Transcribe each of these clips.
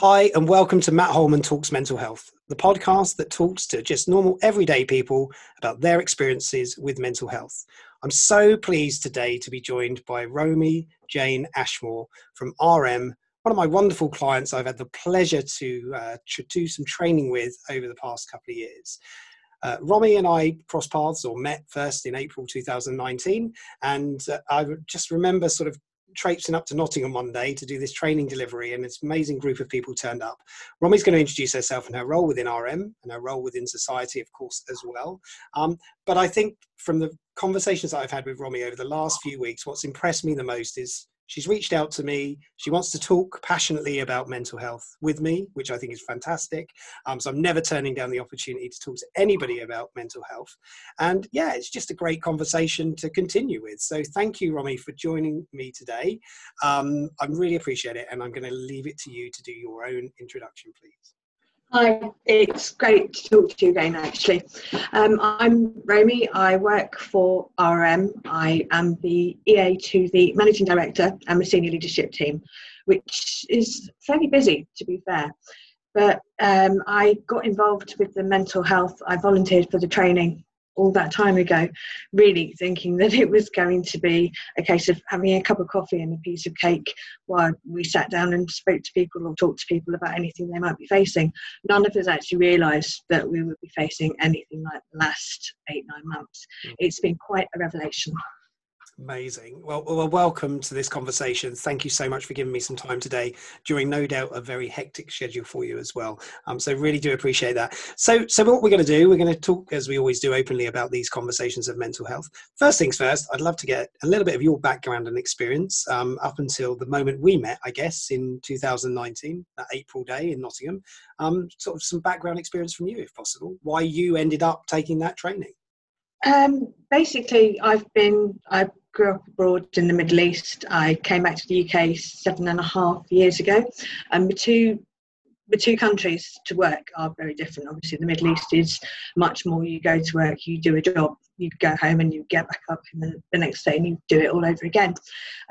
Hi, and welcome to Matt Holman Talks Mental Health, the podcast that talks to just normal, everyday people about their experiences with mental health. I'm so pleased today to be joined by Romy Jane Ashmore from RM, one of my wonderful clients I've had the pleasure to, uh, to do some training with over the past couple of years. Uh, Romy and I crossed paths or met first in April 2019, and uh, I just remember sort of traipsing up to Nottingham one day to do this training delivery, and this amazing group of people turned up. Romy's going to introduce herself and her role within RM and her role within society, of course, as well. Um, but I think from the conversations that I've had with Romy over the last few weeks, what's impressed me the most is she's reached out to me. She wants to talk passionately about mental health with me, which I think is fantastic. Um, so I'm never turning down the opportunity to talk to anybody about mental health. And yeah, it's just a great conversation to continue with. So thank you, Romy, for joining me today. Um, I really appreciate it. And I'm going to leave it to you to do your own introduction, please. Hi, it's great to talk to you again actually. Um, I'm Romy, I work for RM. I am the EA to the Managing Director and the Senior Leadership Team, which is fairly busy to be fair. But um, I got involved with the mental health, I volunteered for the training all that time ago, really thinking that it was going to be a case of having a cup of coffee and a piece of cake while we sat down and spoke to people or talked to people about anything they might be facing. None of us actually realised that we would be facing anything like the last eight, nine months. Mm. It's been quite a revelation. Amazing. Well, well, welcome to this conversation. Thank you so much for giving me some time today during no doubt a very hectic schedule for you as well. Um, so really do appreciate that. So, so what we're going to do, we're going to talk as we always do openly about these conversations of mental health. First things first, I'd love to get a little bit of your background and experience um, up until the moment we met, I guess, in 2019, that April day in Nottingham. Um, sort of some background experience from you, if possible. Why you ended up taking that training. Um, basically, I've been I grew up abroad in the Middle East. I came back to the UK seven and a half years ago, and the two the two countries to work are very different. Obviously, the Middle East is much more you go to work, you do a job, you go home, and you get back up the, the next day and you do it all over again.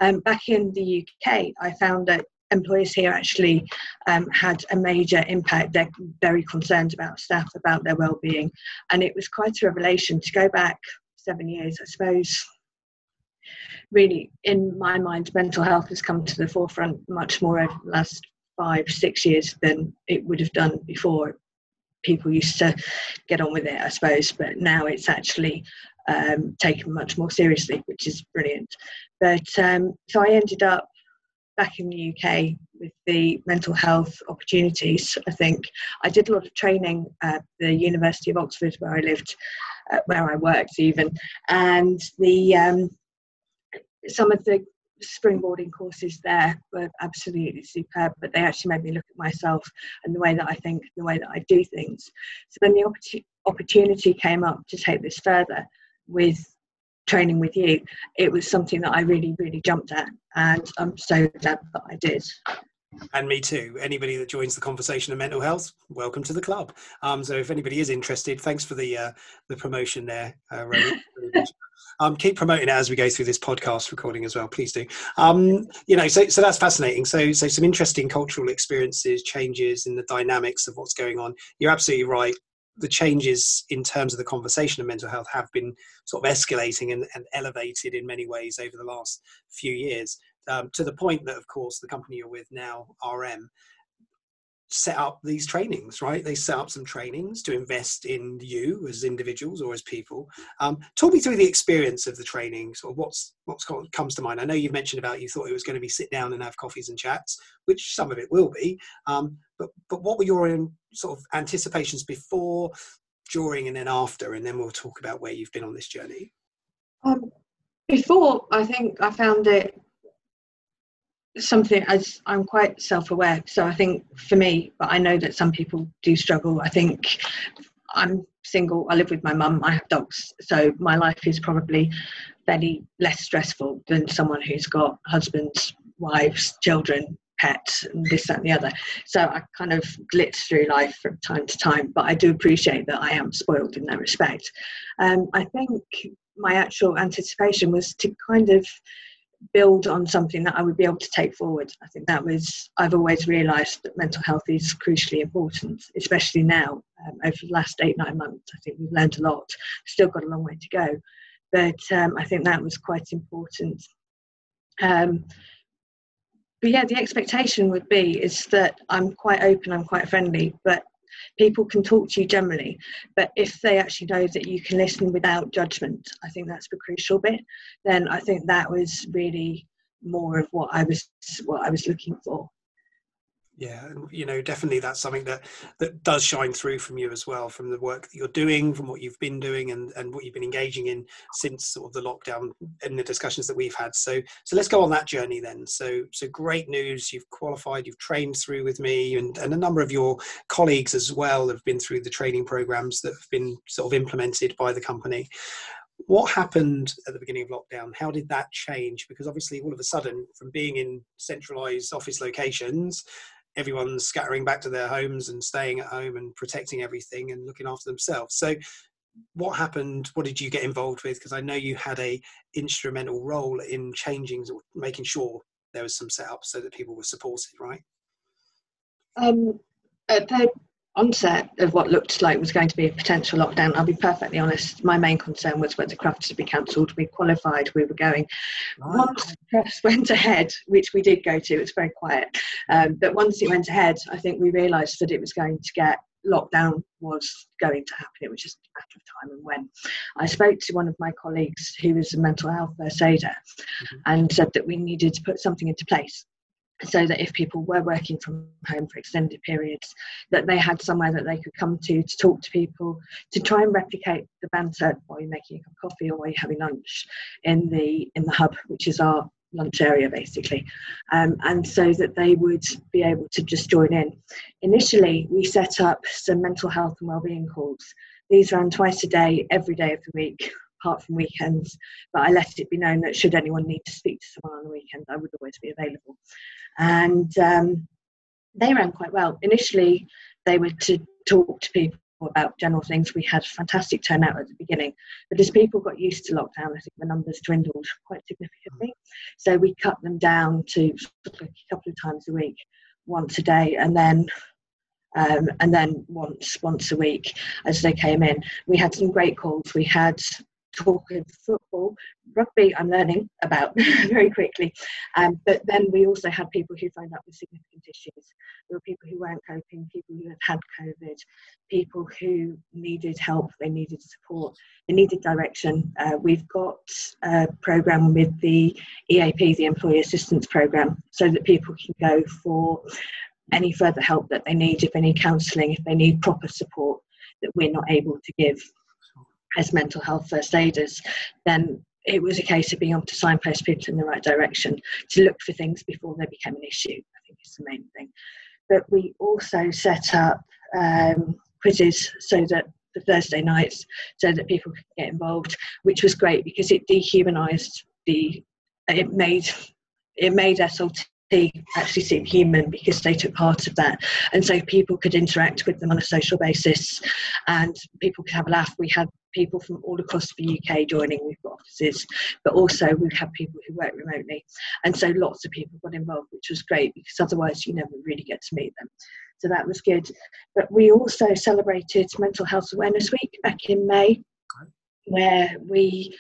Um, back in the UK, I found that employers here actually um, had a major impact. They're very concerned about staff, about their well-being, and it was quite a revelation to go back seven years, I suppose. Really, in my mind, mental health has come to the forefront much more over the last five, six years than it would have done before. People used to get on with it, I suppose, but now it's actually um, taken much more seriously, which is brilliant. But um, so I ended up back in the UK with the mental health opportunities. I think I did a lot of training at the University of Oxford, where I lived, uh, where I worked even, and the um, some of the springboarding courses there were absolutely superb. But they actually made me look at myself and the way that I think, the way that I do things. So then the opportunity came up to take this further with training with you, it was something that I really, really jumped at, and I'm so glad that I did. And me too. Anybody that joins the conversation of mental health, welcome to the club. Um, so if anybody is interested, thanks for the uh, the promotion there, uh, um, keep promoting it as we go through this podcast recording as well. Please do. Um, you know, so so that's fascinating. So so some interesting cultural experiences, changes in the dynamics of what's going on. You're absolutely right the changes in terms of the conversation of mental health have been sort of escalating and, and elevated in many ways over the last few years um, to the point that of course the company you're with now rm set up these trainings, right? They set up some trainings to invest in you as individuals or as people. Um, talk me through the experience of the trainings or what's what's comes to mind. I know you've mentioned about you thought it was going to be sit down and have coffees and chats, which some of it will be. Um, but but what were your sort of anticipations before, during, and then after? And then we'll talk about where you've been on this journey. Um, before, I think I found it something as I'm quite self-aware. So I think for me, but I know that some people do struggle. I think I'm single. I live with my mum. I have dogs, so my life is probably fairly less stressful than someone who's got husbands, wives, children, pets, and this, that, and the other. So I kind of glitz through life from time to time, but I do appreciate that I am spoiled in that respect. Um, I think my actual anticipation was to kind of build on something that I would be able to take forward. I think that was, I've always realised that mental health is crucially important, especially now. Um, over the last eight, nine months, I think we've learned a lot. Still got a long way to go. But um, I think that was quite important. Um, but yeah, the expectation would be is that I'm quite open, I'm quite friendly, but people can talk to you generally but if they actually know that you can listen without judgment i think that's the crucial bit. Then i think that was really more of what i was what i was looking for yeah you know definitely that's something that that does shine through from you as well from the work that you're doing from what you've been doing and and what you've been engaging in since sort of the lockdown and the discussions that we've had. So so let's go on that journey then. So so great news you've qualified you've trained through with me and and a number of your colleagues as well have been through the training programs that have been sort of implemented by the company. What happened at the beginning of lockdown? How did that change? Because obviously all of a sudden from being in centralized office locations everyone's scattering back to their homes and staying at home and protecting everything and looking after themselves. So what happened? What did you get involved with? Because i know you had a instrumental role in changing or making sure there was some setup so that people were supported right? Um, at the onset of what looked like was going to be a potential lockdown, I'll be perfectly honest, my main concern was whether Crufts to be cancelled. We qualified, we were going. Once the press went ahead, which we did go to, it's very quiet, um, but once it went ahead, I think we realised that it was going to get lockdown was going to happen. It was just a matter of time and when. I spoke to one of my colleagues who was a mental health first aider mm-hmm. and said that we needed to put something into place so that if people were working from home for extended periods that they had somewhere that they could come to to talk to people to try and replicate the banter while you're making a cup of coffee or while you're having lunch in the in the hub which is our lunch area basically. Um, and so that they would be able to just join in. Initially we set up some mental health and wellbeing calls. These ran twice a day every day of the week apart from weekends. But I let it be known that should anyone need to speak to someone on the weekend, I would always be available. And um, they ran quite well. Initially, they were to talk to people about general things. We had fantastic turnout at the beginning, but as people got used to lockdown, I think the numbers dwindled quite significantly. So we cut them down to a couple of times a week, once a day, and then um, and then once once a week as they came in. We had some great calls. We had talking football. Rugby, I'm learning about very quickly. Um, but then we also had people who phoned up with significant issues. There were people who weren't coping, people who had had COVID, people who needed help, they needed support, they needed direction. Uh, we've got a program with the EAP, the Employee Assistance Program, so that people can go for any further help that they need, if they need counselling, if they need proper support that we're not able to give as mental health first aiders, then it was a case of being able to signpost people in the right direction to look for things before they became an issue. I think is the main thing. But we also set up um, quizzes so that the Thursday nights, so that people could get involved, which was great because it dehumanised the. It made it made SLT actually seem human because they took part of that. And so people could interact with them on a social basis and people could have a laugh. We had people from all across the UK joining. We've got offices, but also we've had people who work remotely. And so lots of people got involved, which was great because otherwise you never really get to meet them. So that was good. But we also celebrated Mental Health Awareness Week back in May, where we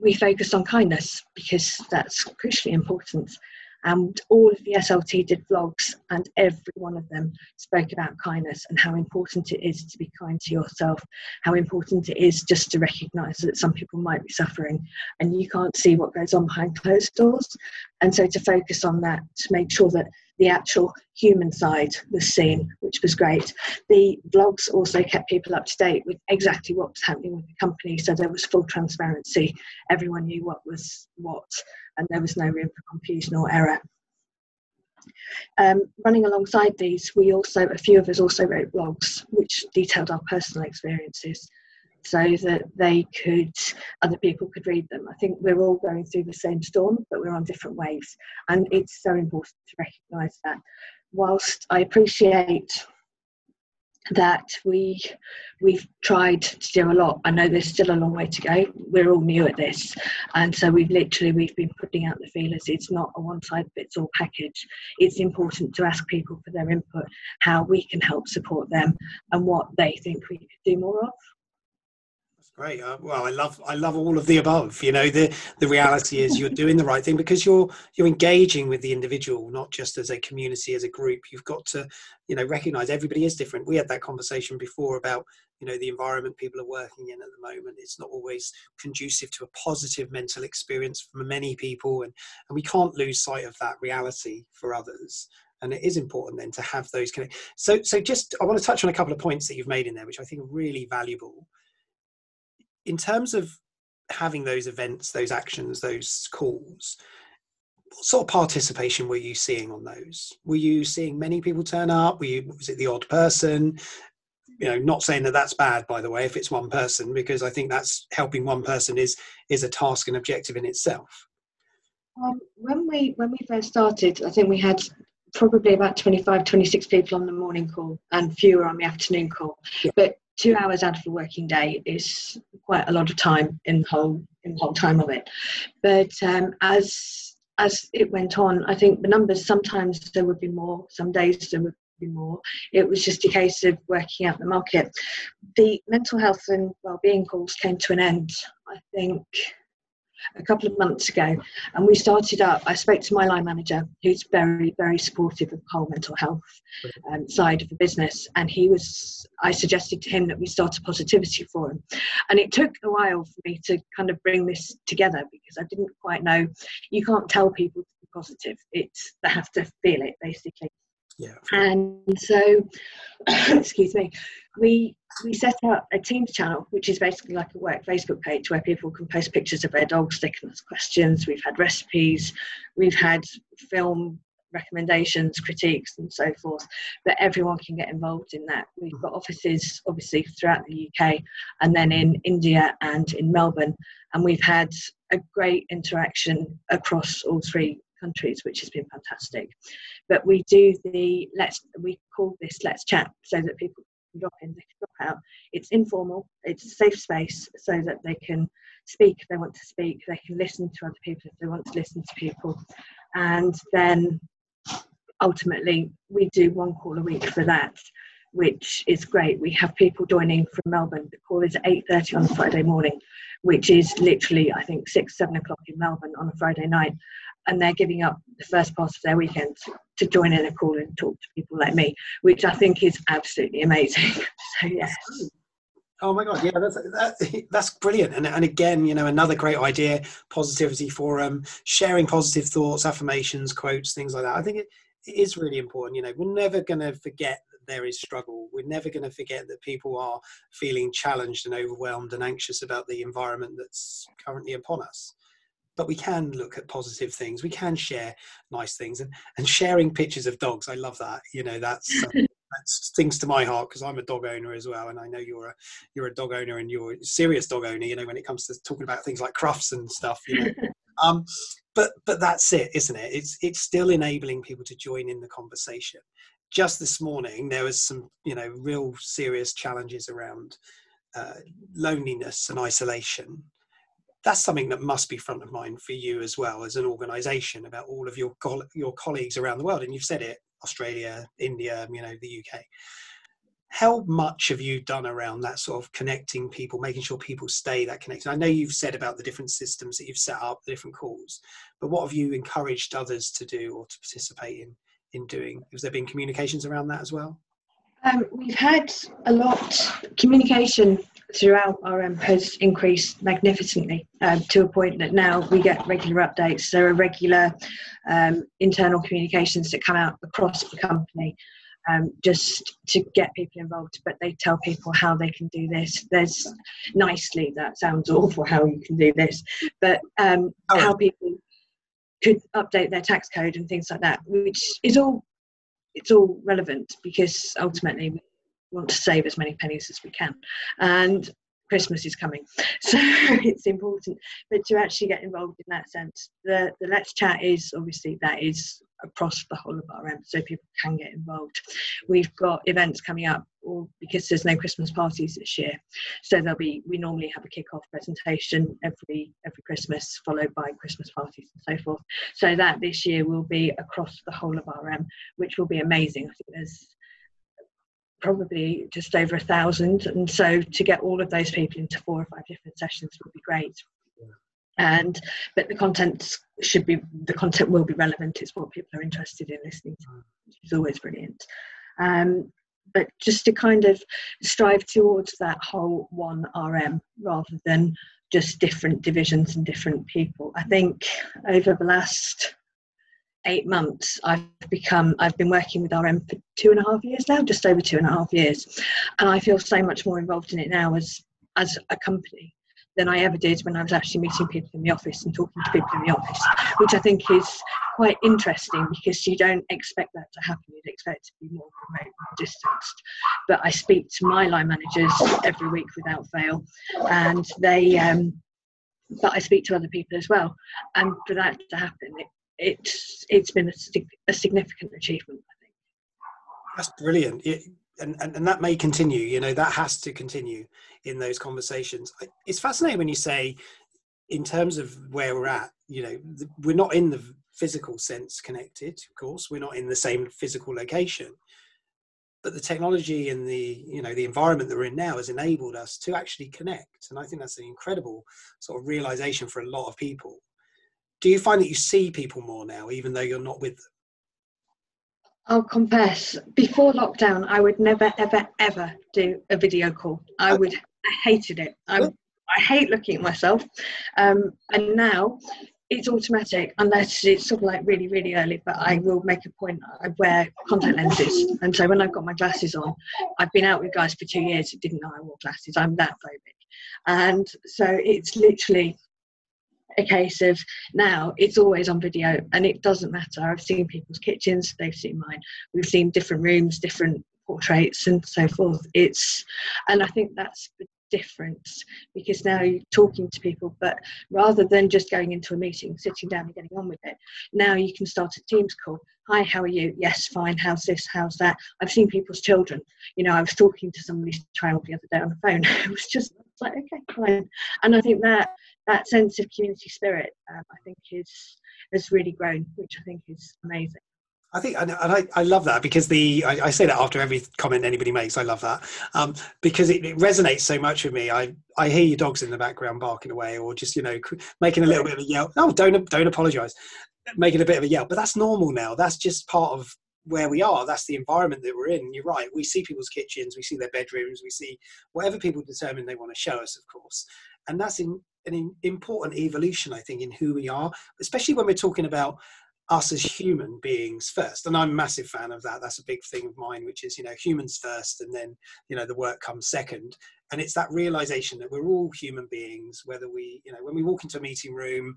we focused on kindness because that's crucially important. And all of the SLT did vlogs, and every one of them spoke about kindness and how important it is to be kind to yourself, how important it is just to recognize that some people might be suffering and you can't see what goes on behind closed doors. And so to focus on that, to make sure that the actual human side was seen, which was great. The blogs also kept people up to date with exactly what was happening with the company, so there was full transparency. Everyone knew what was what, and there was no room for confusion or error. Um, running alongside these, we also, a few of us also wrote blogs which detailed our personal experiences so that they could, other people could read them. I think we're all going through the same storm, but we're on different waves. And it's so important to recognise that. Whilst I appreciate that we we've tried to do a lot. I know there's still a long way to go. We're all new at this, and so we've literally we've been putting out the feelers. It's not a one size fits all package. It's important to ask people for their input, how we can help support them, and what they think we could do more of. Great. Uh, well, I love I love all of the above. You know, the the reality is you're doing the right thing because you're you're engaging with the individual, not just as a community, as a group. You've got to, you know, recognize everybody is different. We had that conversation before about you know the environment people are working in at the moment. It's not always conducive to a positive mental experience for many people, and and we can't lose sight of that reality for others and it is important then to have those connect. So, so just I want to touch on a couple of points that you've made in there, which I think are really valuable in terms of having those events, those actions, those calls, what sort of participation were you seeing on those? Were you seeing many people turn up? Were you, was it the odd person? You know, not saying that that's bad, by the way, if it's one person, because I think that's helping one person is is a task and objective in itself. Um, when we when we first started, I think we had probably about 25, 26 people on the morning call and fewer on the afternoon call. Yeah. But two hours out of a working day is quite a lot of time in the whole in the whole time of it. But um, as as it went on, I think the numbers sometimes there would be more, some days there would be more. It was just a case of working out the market. The mental health and well-being calls came to an end. I think a couple of months ago, and we started up. I spoke to my line manager, who's very, very supportive of the whole mental health um, side of the business, and he was. I suggested to him that we start a positivity forum, and it took a while for me to kind of bring this together because I didn't quite know. You can't tell people to be positive; it's they have to feel it basically. Yeah. And so, excuse me, we we set up a Teams channel, which is basically like a work Facebook page where people can post pictures of their dogs, they can ask questions. We've had recipes, we've had film recommendations, critiques, and so forth. But everyone can get involved in that. We've mm. got offices, obviously, throughout the UK, and then in India and in Melbourne. And we've had a great interaction across all three countries, which has been fantastic. But we do the let's we call this let's chat so that people can drop in, they can drop out. It's informal, it's a safe space so that they can speak if they want to speak, they can listen to other people if they want to listen to people. And then ultimately we do one call a week for that which is great. We have people joining from Melbourne. The call is at 8.30 on a Friday morning, which is literally, I think, 6, 7 o'clock in Melbourne on a Friday night and they're giving up the first part of their weekend to join in a call and talk to people like me, which I think is absolutely amazing. so yes. Oh my God! Yeah, that's that, that's brilliant. And and again, you know, another great idea: positivity forum, sharing positive thoughts, affirmations, quotes, things like that. I think it, it is really important. You know, we're never going to forget that there is struggle. We're never going to forget that people are feeling challenged and overwhelmed and anxious about the environment that's currently upon us but we can look at positive things. We can share nice things and and sharing pictures of dogs i love that you know that's um, that's things to my heart because i'm a dog owner as well and i know you're a you're a dog owner and you're a serious dog owner you know when it comes to talking about things like crufts and stuff you know. Um but but that's it isn't it? It's it's still enabling people to join in the conversation. Just this morning there was some you know real serious challenges around uh, loneliness and isolation that's something that must be front of mind for you as well as an organization about all of your your colleagues around the world and you've said it australia india you know the uk how much have you done around that sort of connecting people making sure people stay that connected? I know you've said about the different systems that you've set up the different calls but what have you encouraged others to do or to participate in in doing? Has there been communications around that as well um, we've had a lot communication throughout Our RM has increased magnificently um, to a point that now we get regular updates. There are regular um, internal communications that come out across the company um, just to get people involved, but they tell people how they can do this. There's nicely, that sounds awful how you can do this, but um, oh. how people could update their tax code and things like that, which is all it's all relevant because ultimately we want to save as many pennies as we can. And Christmas is coming, so it's important. But to actually get involved in that sense, the the Let's Chat is obviously that is across the whole of RM, so people can get involved. We've got events coming up, or because there's no Christmas parties this year, so there'll be. We normally have a kick-off presentation every every Christmas, followed by Christmas parties and so forth. So that this year will be across the whole of RM, which will be amazing. I think there's probably just over a thousand. And so to get all of those people into four or five different sessions would be great. And but the content should be the content will be relevant. It's what people are interested in listening to which is always brilliant. Um, but just to kind of strive towards that whole one rm rather than just different divisions and different people. I think over the last eight months i've become i've been working with rm for two and a half years now just over two and a half years. And i feel so much more involved in it now as as a company than i ever did when i was actually meeting people in the office and talking to people in the office which i think is quite interesting because you don't expect that to happen. You'd expect to be more remote more distanced. But i speak to my line managers every week without fail and they um but I speak to other people as well, and for that to happen, it, it's it's been a, a significant achievement. I think. That's brilliant. It, and, and, and that may continue you know that has to continue in those conversations. It's fascinating when you say in terms of where we're at you know we're not in the physical sense connected of course. We're not in the same physical location. But the technology and the you know the environment that we're in now has enabled us to actually connect. And i think that's an incredible sort of realization for a lot of people do you find that you see people more now, even though you're not with them? I'll confess, before lockdown, I would never, ever, ever do a video call. I would, I hated it. I, I hate looking at myself. Um, and now it's automatic unless it's sort of like really, really early, but I will make a point. I wear contact lenses. And so when I've got my glasses on, I've been out with guys for two years who didn't know I wore glasses. I'm that phobic. And so it's literally a case of now it's always on video and it doesn't matter. I've seen people's kitchens, they've seen mine. We've seen different rooms, different portraits, and so forth. It's, and I think that's the difference because now you're talking to people, but rather than just going into a meeting, sitting down and getting on with it, now you can start a Teams call. Hi, how are you? Yes, fine. How's this? How's that? I've seen people's children. You know, I was talking to somebody's child the other day on the phone. it was just like, okay, fine. And I think that that sense of community spirit, um, I think, is has really grown, which I think is amazing. I think, and I, I love that because the I, I, say that after every comment anybody makes. I love that um, because it, it, resonates so much with me. I I hear your dogs in the background barking away, or just you know making a little bit of a yell. Oh, don't don't apologise, making a bit of a yell. But that's normal now. That's just part of where we are. That's the environment that we're in. You're right. We see people's kitchens, we see their bedrooms, we see whatever people determine they want to show us, of course. And that's in, an important evolution, I think, in who we are, especially when we're talking about us as human beings first and i'm a massive fan of that that's a big thing of mine which is you know humans first and then you know the work comes second and it's that realization that we're all human beings whether we you know when we walk into a meeting room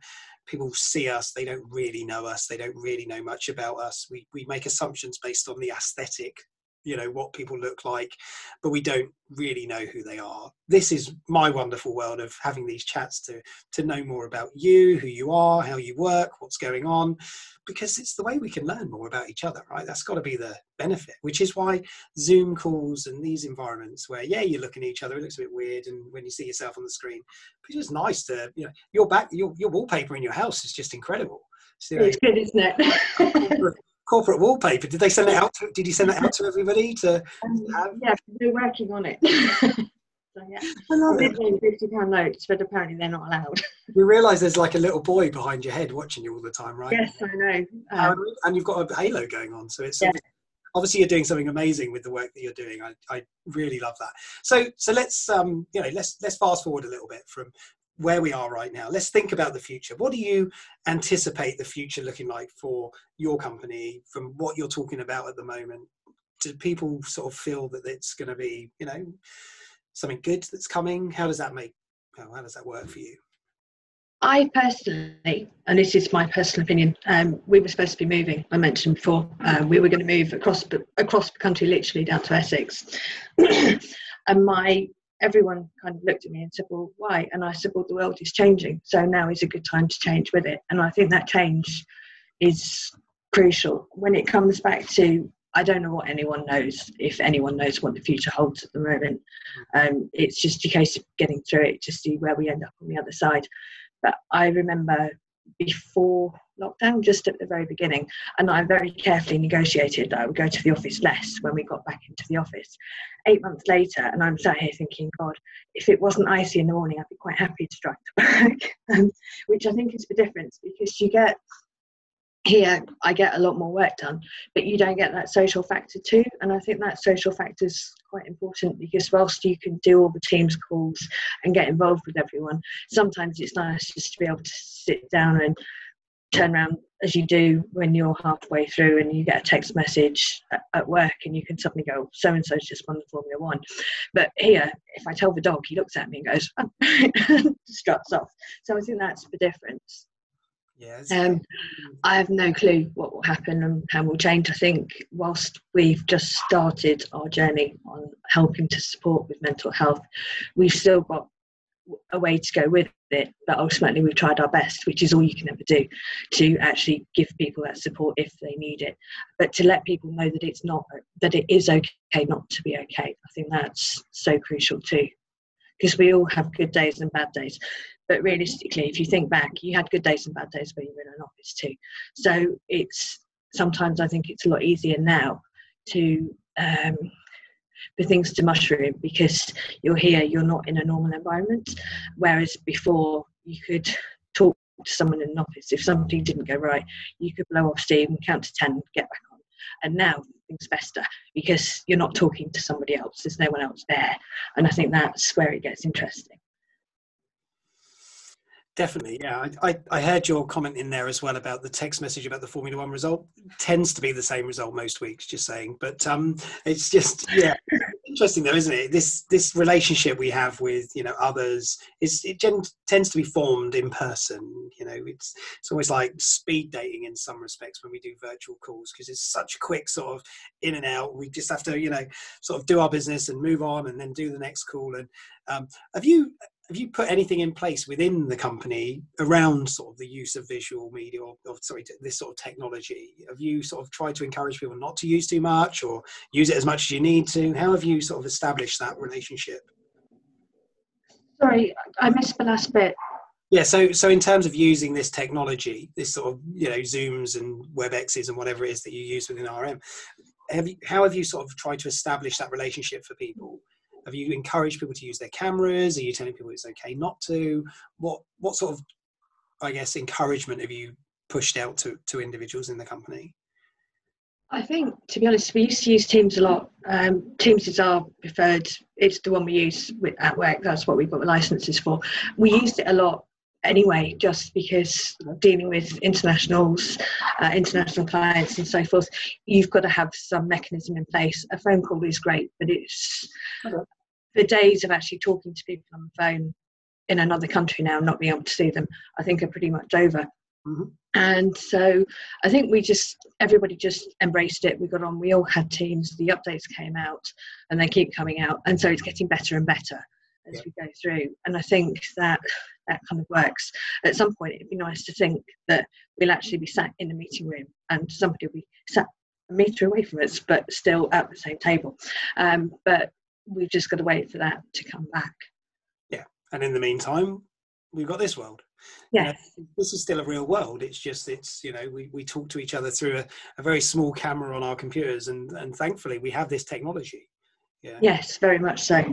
people see us they don't really know us they don't really know much about us we, we make assumptions based on the aesthetic you know what people look like but we don't really know who they are. This is my wonderful world of having these chats to to know more about you who you are how you work what's going on because it's the way we can learn more about each other right? That's got to be the benefit which is why zoom calls and these environments where yeah you're looking at each other it looks a bit weird and when you see yourself on the screen but it's nice to you know your back your, your wallpaper in your house is just incredible. So, it's good isn't it corporate wallpaper. Did they send it out? To, did you send it out to everybody to, um, have? Yeah, they're working on it. so, yeah. I love it. Fifty pound notes, but apparently they're not allowed. You realise there's like a little boy behind your head watching you all the time, right? Yes, I know. Um, and you've got a halo going on, so it's. Yeah. Obviously, you're doing something amazing with the work that you're doing. I, I really love that. So, so let's um, you know, let's let's fast forward a little bit from where we are right now. Let's think about the future. What do you anticipate the future looking like for your company from what you're talking about at the moment? Do people sort of feel that it's going to be, you know, something good that's coming? How does that make, how does that work for you? I personally, and this is my personal opinion, um, we were supposed to be moving. I mentioned before, uh, we were going to move across across the country, literally down to Essex. and my everyone kind of looked at me and said, Well, why? And I said, Well, the world is changing. So now is a good time to change with it. And I think that change is crucial. When it comes back to, I don't know what anyone knows, if anyone knows what the future holds at the moment. Um, it's just a case of getting through it to see where we end up on the other side. But I remember before lockdown, just at the very beginning. And I very carefully negotiated that I would go to the office less when we got back into the office. Eight months later, and I'm sat here thinking, God, if it wasn't icy in the morning, I'd be quite happy to drive to work, um, which I think is the difference because you get here I get a lot more work done, but you don't get that social factor too. And I think that social factor is quite important because whilst you can do all the teams calls and get involved with everyone, sometimes it's nice just to be able to sit down and turn around as you do when you're halfway through and you get a text message at work and you can suddenly go, so and so's just won the Formula One. But here, if I tell the dog, he looks at me and goes, oh, struts off. So I think that's the difference. Yes. Um, I have no clue what will happen and how will change. I think whilst we've just started our journey on helping to support with mental health, we've still got a way to go with it, but ultimately we've tried our best, which is all you can ever do, to actually give people that support if they need it. But to let people know that it's not that it is okay not to be okay. I think that's so crucial too. Because we all have good days and bad days. But realistically, if you think back, you had good days and bad days when you were in an office too. So it's sometimes I think it's a lot easier now to um, for things to mushroom because you're here, you're not in a normal environment. Whereas before, you could talk to someone in an office. If something didn't go right, you could blow off steam, count to 10, get back on. And now things fester because you're not talking to somebody else, there's no one else there. And I think that's where it gets interesting. Definitely, yeah. I, I, heard your comment in there as well about the text message about the Formula One result. Tends to be the same result most weeks, just saying. But um, it's just yeah, interesting though, isn't it? This this relationship we have with you know others is it gen- tends to be formed in person. You know, it's it's almost like speed dating in some respects when we do virtual calls because it's such quick sort of in and out. We just have to you know sort of do our business and move on and then do the next call. And um, have you have you put anything in place within the company around sort of the use of visual media or, or sorry this sort of technology? Have you sort of tried to encourage people not to use too much or use it as much as you need to? How have you sort of established that relationship? Sorry i missed the last bit. Yeah so so in terms of using this technology this sort of you know zooms and webexes and whatever it is that you use within rm have you, how have you sort of tried to establish that relationship for people have you encouraged people to use their cameras? Are you telling people it's okay not to? What what sort of I guess encouragement have you pushed out to, to individuals in the company? I think, to be honest, we used to use Teams a lot. Um, Teams is our preferred. It's the one we use at work. That's what we've got the licenses for. We used it a lot anyway, just because dealing with internationals, uh, international clients, and so forth, you've got to have some mechanism in place. A phone call is great, but it's the days of actually talking to people on the phone in another country now, not being able to see them, I think are pretty much over. Mm-hmm. And so I think we just, everybody just embraced it. We got on, we all had teams, the updates came out and they keep coming out. And so it's getting better and better as yeah. we go through. And I think that that kind of works. At some point, it'd be nice to think that we'll actually be sat in a meeting room and somebody will be sat a meter away from us, but still at the same table. Um, but we've just got to wait for that to come back. Yeah, and in the meantime, we've got this world. Yes. You know, this is still a real world. It's just, it's, you know, we, we talk to each other through a, a very small camera on our computers, and, and thankfully we have this technology. Yeah. Yes, very much so.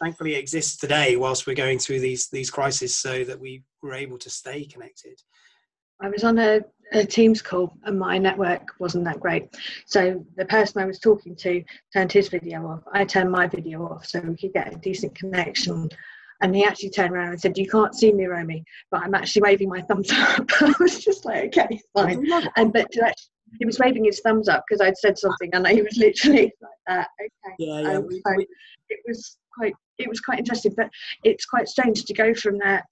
Thankfully, it exists today whilst we're going through these these crises, so that we were able to stay connected. I was on a, a Teams call and my network wasn't that great. So the person I was talking to turned his video off. I turned my video off so we could get a decent connection. And he actually turned around and said, You can't see me, Romy, but I'm actually waving my thumbs up. I was just like, Okay, fine. And but to actually he was waving his thumbs up because I'd said something, and he was literally like that. Okay. Yeah, yeah. Um, so it was quite it was quite interesting, but it's quite strange to go from that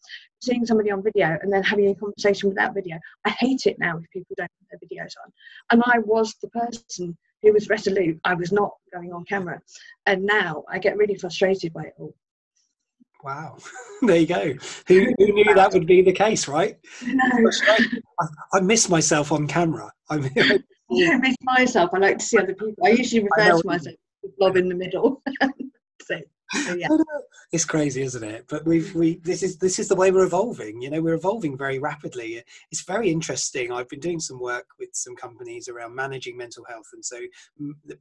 seeing somebody on video and then having a conversation without video. I hate it now if people don't have their videos on, and I was the person who was resolute. I was not going on camera, and now I get really frustrated by it all. Wow, there you go. Who, who, knew that would be the case, right? No. I, I miss myself on camera. I, I miss myself. I like to see other people. I usually refer to myself as blob in the middle. so yeah. It's crazy, isn't it? But we've we this is this is the way we're evolving. You know, we're evolving very rapidly. It's very interesting. I've been doing some work with some companies around managing mental health, and so mm, the,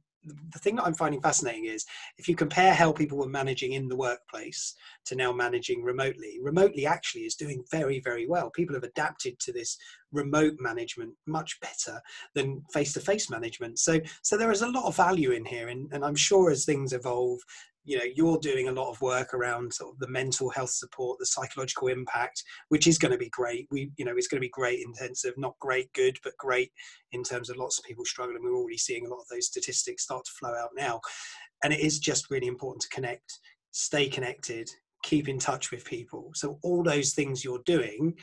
the thing that I'm finding fascinating is if you compare how people were managing in the workplace to now managing remotely, remotely actually is doing very, very well. People have adapted to this remote management much better than face-to-face management. So, so there is a lot of value in here, and, and I'm sure as things evolve, you know you're doing a lot of work around sort of the mental health support the psychological impact which is going to be great. We you know it's going to be great intensive not great good but great in terms of lots of people struggling. We're already seeing a lot of those statistics start to flow out now. And it is just really important to connect stay connected keep in touch with people. So all those things you're doing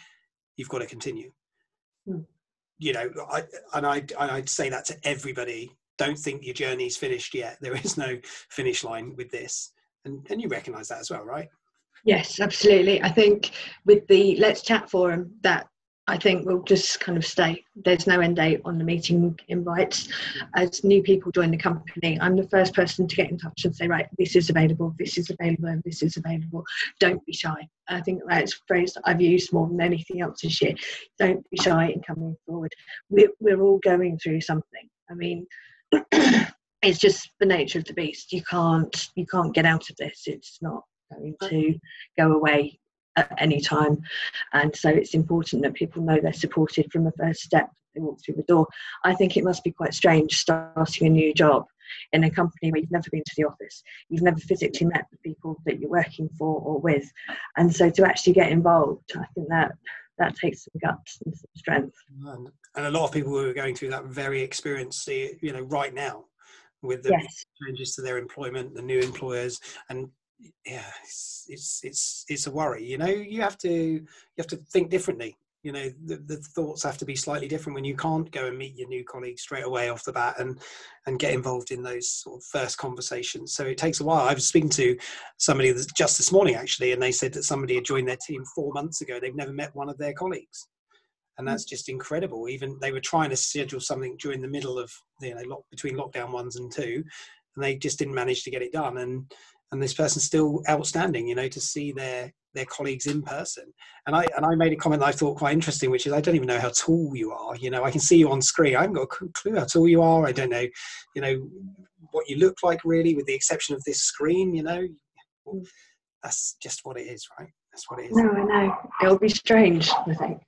you've got to continue. Mm. you know I, and I, i'd say that to everybody don't think your journey's finished yet. There is no finish line with this. And, and you recognize that as well, right? Yes, absolutely. I think with the Let's Chat forum, that I think will just kind of stay. There's no end date on the meeting invites. As new people join the company, I'm the first person to get in touch and say, right, this is available, this is available, this is available. Don't be shy. I think that's a phrase that I've used more than anything else this year. Don't be shy in coming forward. We're, we're all going through something. I mean, it's just the nature of the beast. You can't you can't get out of this. It's not going to go away at any time, and so it's important that people know they're supported from the first step they walk through the door. I think it must be quite strange starting a new job in a company where you've never been to the office, you've never physically met the people that you're working for or with, and so to actually get involved, I think that that takes some guts and some strength. And, and a lot of people who are going through that very experience see it, you know, right now with the yes. changes to their employment, the new employers, and yeah, it's, it's it's it's a worry. You know, you have to you have to think differently you know? The, the thoughts have to be slightly different when you can't go and meet your new colleagues straight away off the bat and and get involved in those sort of first conversations. So it takes a while. I was speaking to somebody just this morning actually and they said that somebody had joined their team four months ago. They've never met one of their colleagues and mm. that's just incredible even they were trying to schedule something during the middle of you know lock, between lockdown ones and two and they just didn't manage to get it done and and this person's still outstanding you know to see their their colleagues in person. And I and I made a comment that I thought quite interesting, which is I don't even know how tall you are. You know, I can see you on screen. I haven't got a clue how tall you are. I don't know, you know, what you look like really, with the exception of this screen. You know, mm. that's just what it is, right? That's what it is. No, I know. It'll be strange. I think.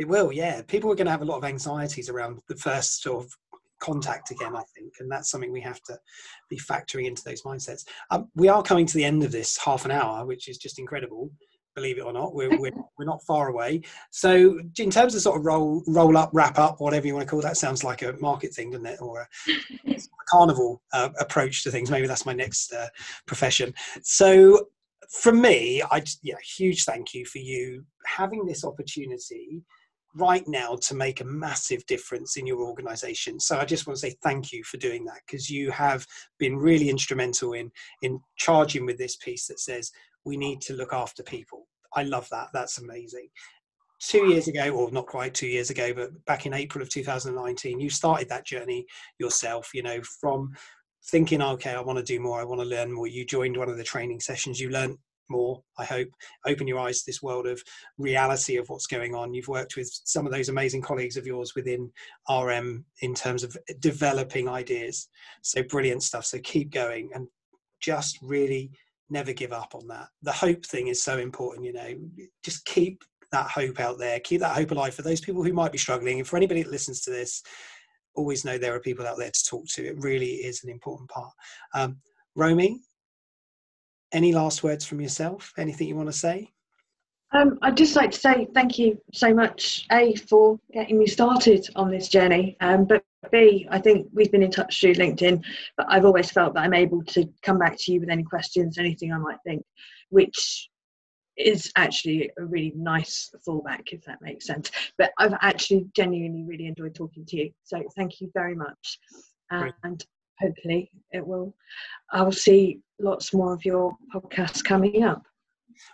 It will, yeah. People are going to have a lot of anxieties around the first sort of contact again, I think, and that's something we have to be factoring into those mindsets. Um, we are coming to the end of this half an hour, which is just incredible believe it or not. We're, we're, we're not far away. So, in terms of sort of roll roll up, wrap up, whatever you want to call it, that, sounds like a market thing, doesn't it? Or a, a carnival uh, approach to things. Maybe that's my next uh, profession. So, from me, I yeah, huge thank you for you having this opportunity right now to make a massive difference in your organization so i just want to say thank you for doing that because you have been really instrumental in in charging with this piece that says we need to look after people. I love that. That's amazing. Two years ago, or not quite two years ago, but back in April of 2019, you started that journey yourself, you know, from thinking, okay, I want to do more, I want to learn more. You joined one of the training sessions, you learned more, I hope, open your eyes to this world of reality of what's going on. You've worked with some of those amazing colleagues of yours within RM in terms of developing ideas. So brilliant stuff. So keep going and just really never give up on that. The hope thing is so important, you know, just keep that hope out there, keep that hope alive for those people who might be struggling. And for anybody that listens to this, always know there are people out there to talk to. It really is an important part. Um, Romy, any last words from yourself? Anything you want to say? Um, I'd just like to say thank you so much, A, for getting me started on this journey, um, but B, I think we've been in touch through LinkedIn, but I've always felt that I'm able to come back to you with any questions, anything I might think, which is actually a really nice fallback, if that makes sense. But I've actually genuinely really enjoyed talking to you. So thank you very much. And hopefully it will, I'll see lots more of your podcasts coming up.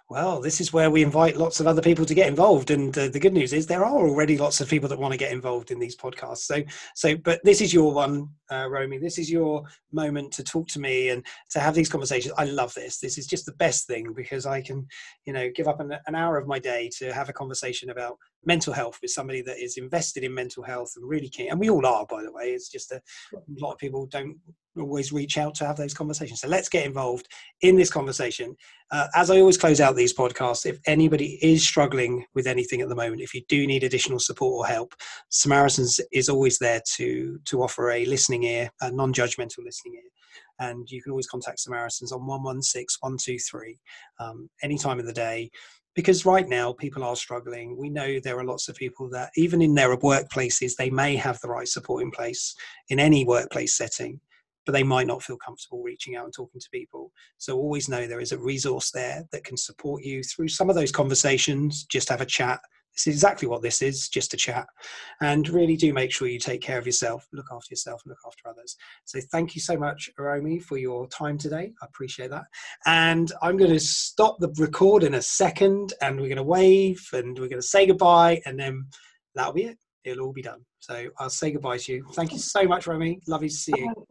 Well, this is where we invite lots of other people to get involved, and uh, the good news is there are already lots of people that want to get involved in these podcasts. So, so, but this is your one, uh, Romy. This is your moment to talk to me and to have these conversations. I love this. This is just the best thing because I can, you know, give up an, an hour of my day to have a conversation about mental health with somebody that is invested in mental health and really keen. And we all are, by the way. It's just a, a lot of people don't always reach out to have those conversations. So let's get involved in this conversation. Uh, as I always close out these podcasts, if anybody is struggling with anything at the moment, if you do need additional support or help, Samaritans is always there to to offer a listening ear, a non-judgmental listening ear. And you can always contact Samaritans on 116 123 um, any time of the day because right now people are struggling. We know there are lots of people that, even in their workplaces, they may have the right support in place in any workplace setting, but they might not feel comfortable reaching out and talking to people. So always know there is a resource there that can support you through some of those conversations. Just have a chat this is exactly what this is, just a chat. And really do make sure you take care of yourself, look after yourself, and look after others. So thank you so much, Romy, for your time today. I appreciate that. And I'm going to stop the record in a second, and we're going to wave, and we're going to say goodbye, and then that'll be it. It'll all be done. So I'll say goodbye to you. Thank you so much, Romy. Lovely to see you.